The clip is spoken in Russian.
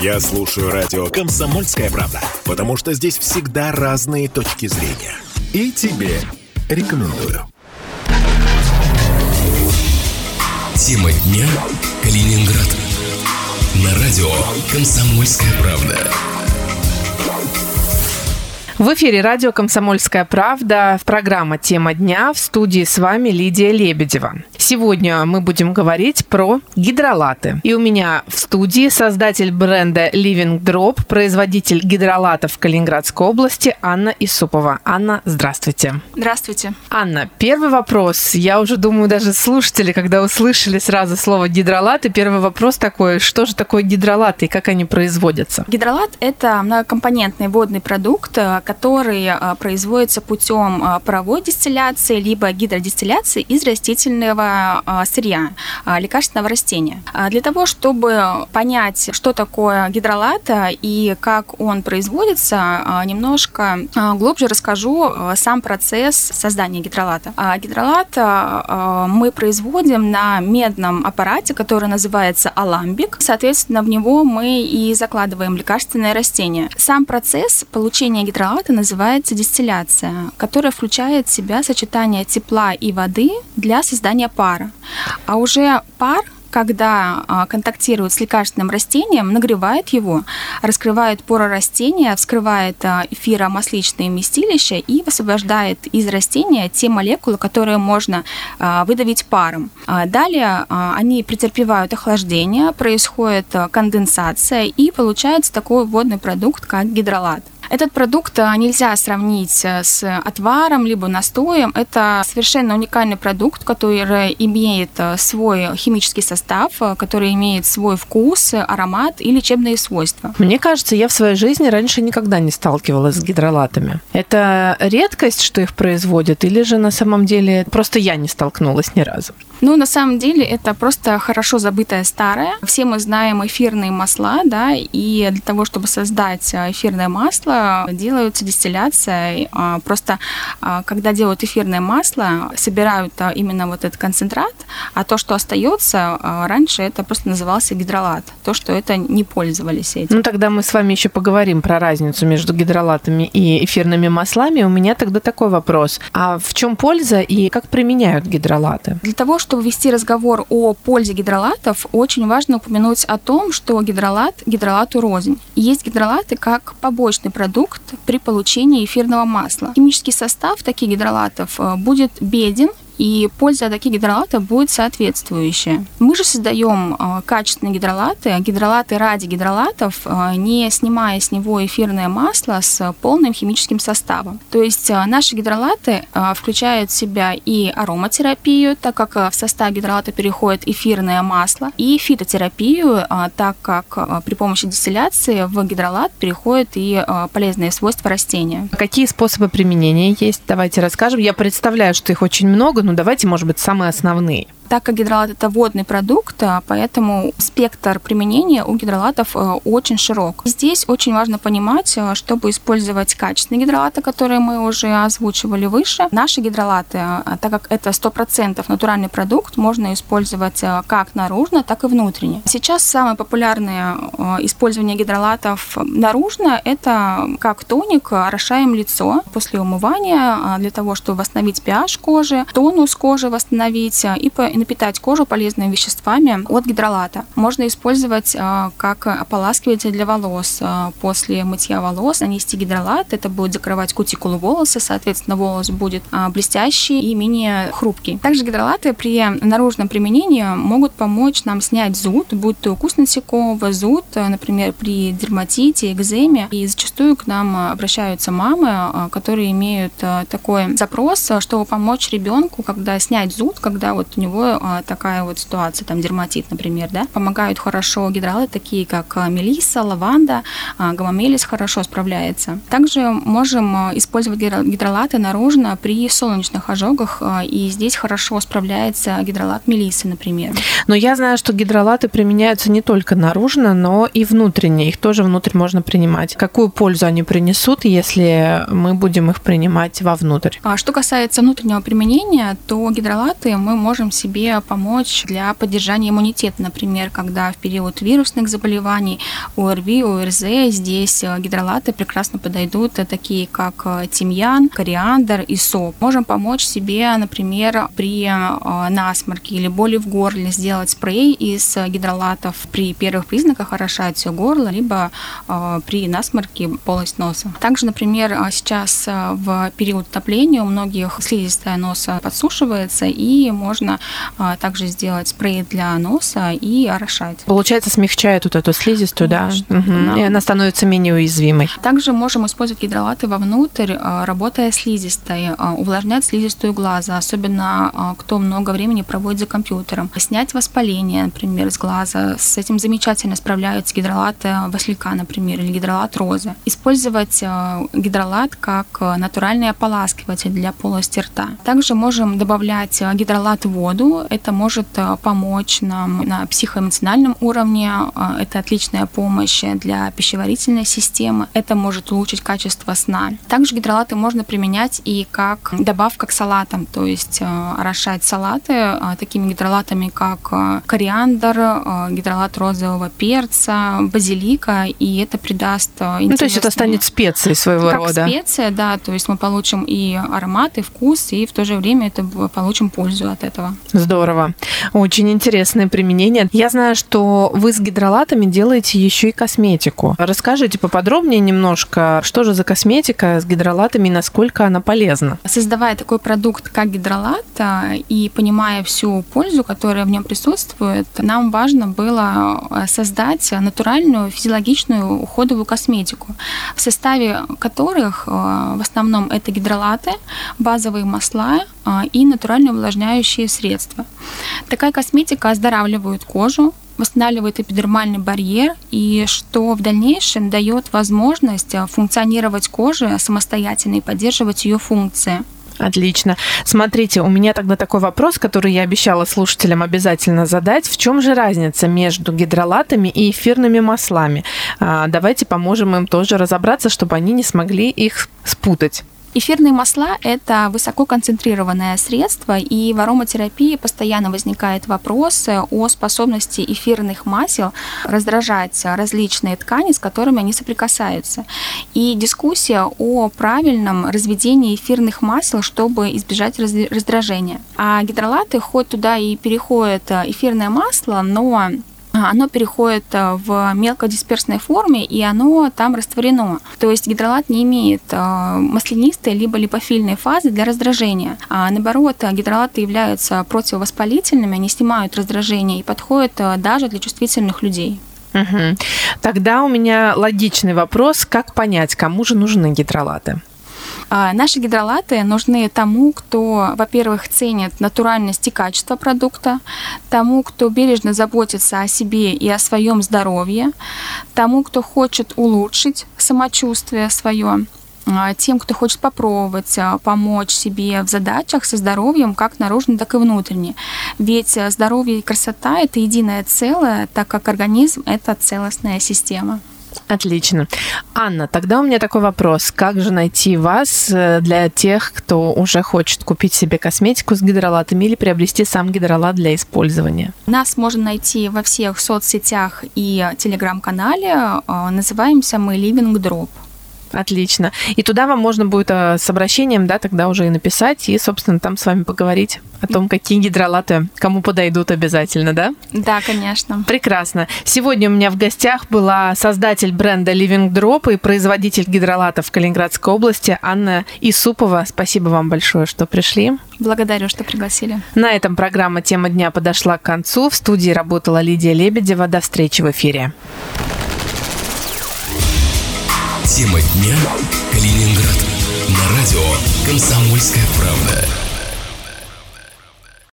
Я слушаю радио «Комсомольская правда», потому что здесь всегда разные точки зрения. И тебе рекомендую. Тема дня Калининград. На радио «Комсомольская правда». В эфире радио «Комсомольская правда». Программа «Тема дня». В студии с вами Лидия Лебедева. Сегодня мы будем говорить про гидролаты. И у меня в студии создатель бренда Living Drop, производитель гидролатов в Калининградской области Анна Исупова. Анна, здравствуйте. Здравствуйте. Анна, первый вопрос. Я уже думаю, даже слушатели, когда услышали сразу слово гидролаты, первый вопрос такой, что же такое гидролаты и как они производятся? Гидролат – это многокомпонентный водный продукт, который а, производится путем а, паровой дистилляции либо гидродистилляции из растительного а, сырья, лекарственного растения. Для того, чтобы понять, что такое гидролат и как он производится, немножко глубже расскажу сам процесс создания гидролата. Гидролат мы производим на медном аппарате, который называется аламбик. Соответственно, в него мы и закладываем лекарственное растение. Сам процесс получения гидролата называется дистилляция, которая включает в себя сочетание тепла и воды для создания пара. А уже пар когда а, контактирует с лекарственным растением, нагревает его, раскрывает поры растения, вскрывает а, эфиромасличные вместилища и высвобождает из растения те молекулы, которые можно а, выдавить паром. Далее они претерпевают охлаждение, происходит конденсация и получается такой водный продукт, как гидролат. Этот продукт а, нельзя сравнить э, с отваром либо настоем. Это совершенно уникальный продукт, который имеет э, свой химический состав, э, который имеет свой вкус, аромат и лечебные свойства. Мне кажется, я в своей жизни раньше никогда не сталкивалась с гидролатами. Это редкость, что их производят, или же на самом деле просто я не столкнулась ни разу? Ну, на самом деле, это просто хорошо забытое старое. Все мы знаем эфирные масла, да, и для того, чтобы создать эфирное масло, делаются дистилляция. А, просто а, когда делают эфирное масло, собирают а, именно вот этот концентрат, а то, что остается, раньше это просто назывался гидролат. То, что это не пользовались этим. Ну, тогда мы с вами еще поговорим про разницу между гидролатами и эфирными маслами. У меня тогда такой вопрос. А в чем польза и как применяют гидролаты? Для того, чтобы вести разговор о пользе гидролатов, очень важно упомянуть о том, что гидролат гидролату рознь. Есть гидролаты как побочный продукт продукт при получении эфирного масла. Химический состав таких гидролатов э, будет беден и польза от таких гидролатов будет соответствующая. Мы же создаем э, качественные гидролаты, гидролаты ради гидролатов, э, не снимая с него эфирное масло с полным химическим составом. То есть наши гидролаты включают в себя и ароматерапию, так как в состав гидролата переходит эфирное масло, и фитотерапию, так как при помощи дистилляции в гидролат переходят и полезные свойства растения. Какие способы применения есть? Давайте расскажем. Я представляю, что их очень много, ну давайте, может быть, самые основные. Так как гидролат это водный продукт, а, поэтому спектр применения у гидролатов э, очень широк. Здесь очень важно понимать, э, чтобы использовать качественные гидролаты, которые мы уже озвучивали выше. Наши гидролаты, а, так как это 100% натуральный продукт, можно использовать э, как наружно, так и внутренне. Сейчас самое популярное использование гидролатов наружно – это как тоник, орошаем лицо после умывания для того, чтобы восстановить pH кожи, тонус кожи восстановить и напитать кожу полезными веществами от гидролата. Можно использовать а, как ополаскиватель для волос. А, после мытья волос нанести гидролат, это будет закрывать кутикулу волоса, соответственно, волос будет а, блестящий и менее хрупкий. Также гидролаты при наружном применении могут помочь нам снять зуд, будь то укус насекомого, зуд, например, при дерматите, экземе. И зачастую к нам обращаются мамы, которые имеют такой запрос, чтобы помочь ребенку, когда снять зуд, когда вот у него а, такая вот ситуация, там дерматит, например, да, помогают хорошо гидралы, такие как а, мелисса, лаванда, а, гамамелис хорошо справляется. Также можем использовать гидролаты наружно при солнечных ожогах, и здесь хорошо справляется гидролат мелиссы, например. Но я знаю, что гидролаты применяются не только наружно, но и внутренне. Их тоже внутрь можно принимать. Какую пользу они принесут, если мы будем их принимать вовнутрь? Что касается внутреннего применения, то гидролаты мы можем себе себе помочь для поддержания иммунитета. Например, когда в период вирусных заболеваний, ОРВИ, ОРЗ, здесь э, гидролаты прекрасно подойдут, э, такие как э, тимьян, кориандр и соп. Можем помочь себе, например, при насморке или боли в горле сделать спрей из гидролатов при первых признаках орошать все горло, либо при насморке полость носа. Также, например, сейчас в период отопления у многих слизистая носа подсушивается, и можно также сделать спрей для носа и орошать. Получается, смягчает вот эту слизистую, Конечно, да? Угу. И она становится менее уязвимой. Также можем использовать гидролаты вовнутрь, а, работая слизистой, а, увлажнять слизистую глаза, особенно а, кто много времени проводит за компьютером. Снять воспаление, например, с глаза. С этим замечательно справляются гидролаты василька, например, или гидролат розы. Использовать гидролат как натуральный ополаскиватель для полости рта. Также можем добавлять гидролат в воду. Это может помочь нам на психоэмоциональном уровне. Это отличная помощь для пищеварительной системы. Это может улучшить качество сна. Также гидролаты можно применять и как добавка к салатам, то есть э, орошать салаты э, такими гидролатами, как э, кориандр, гидролат розового перца, базилика, и это придаст Ну, то есть это станет специей своего как рода. специя, да, то есть мы получим и аромат, и вкус, и в то же время это получим пользу от этого. Здорово. Очень интересное применение. Я знаю, что вы с гидролатами делаете еще и косметику. Расскажите поподробнее немножко, что же за косметика с гидролатами и насколько она полезна? Создавая такой продукт, как гидролат, а, и понимая всю пользу, которая в нем присутствует, нам важно было а, создать натуральную физиологичную уходовую косметику, в составе которых а, в основном это гидролаты, базовые масла и натуральные увлажняющие средства. Такая косметика оздоравливает кожу, восстанавливает эпидермальный барьер и что в дальнейшем дает возможность э, функционировать коже самостоятельно и поддерживать ее функции. Отлично. Смотрите, у меня тогда такой вопрос, который я обещала слушателям обязательно задать. В чем же разница между гидролатами и эфирными маслами? А, давайте поможем им тоже разобраться, чтобы они не смогли их спутать. Эфирные масла – это высококонцентрированное средство, и в ароматерапии постоянно возникает вопрос о способности эфирных масел раздражать различные ткани, с которыми они соприкасаются. И дискуссия о правильном разведении эфирных масел, чтобы избежать раздражения. А гидролаты, хоть туда и переходит эфирное масло, но оно переходит э, в мелкодисперсной форме, и оно там растворено. То есть гидролат не имеет э, маслянистой либо липофильной фазы для раздражения. А наоборот, гидролаты являются противовоспалительными, они снимают раздражение и подходят э, даже для чувствительных людей. Угу. Тогда у меня логичный вопрос, как понять, кому же нужны гидролаты? А, наши гидролаты нужны тому, кто, во-первых, ценит натуральность и качество продукта, тому, кто бережно заботится о себе и о своем здоровье, тому, кто хочет улучшить самочувствие свое, а, тем, кто хочет попробовать а, помочь себе в задачах со здоровьем, как наружно, так и внутренне. Ведь здоровье и красота – это единое целое, так как организм – это целостная система. Отлично. Анна, тогда у меня такой вопрос. Как же найти вас э, для тех, кто уже хочет купить себе косметику с гидролатами или приобрести сам гидролат для использования? Нас можно найти во всех соцсетях и телеграм-канале. Э, называемся мы Living Drop. Отлично. И туда вам можно будет э, с обращением, да, тогда уже и написать, и, собственно, там с вами поговорить о том, какие гидролаты кому подойдут обязательно, да? Да, конечно. Прекрасно. Сегодня у меня в гостях была создатель бренда Living Drop и производитель гидролатов в Калининградской области Анна Исупова. Спасибо вам большое, что пришли. Благодарю, что пригласили. На этом программа «Тема дня» подошла к концу. В студии работала Лидия Лебедева. До встречи в эфире. Тема дня Калининград на радио «Комсомольская правда».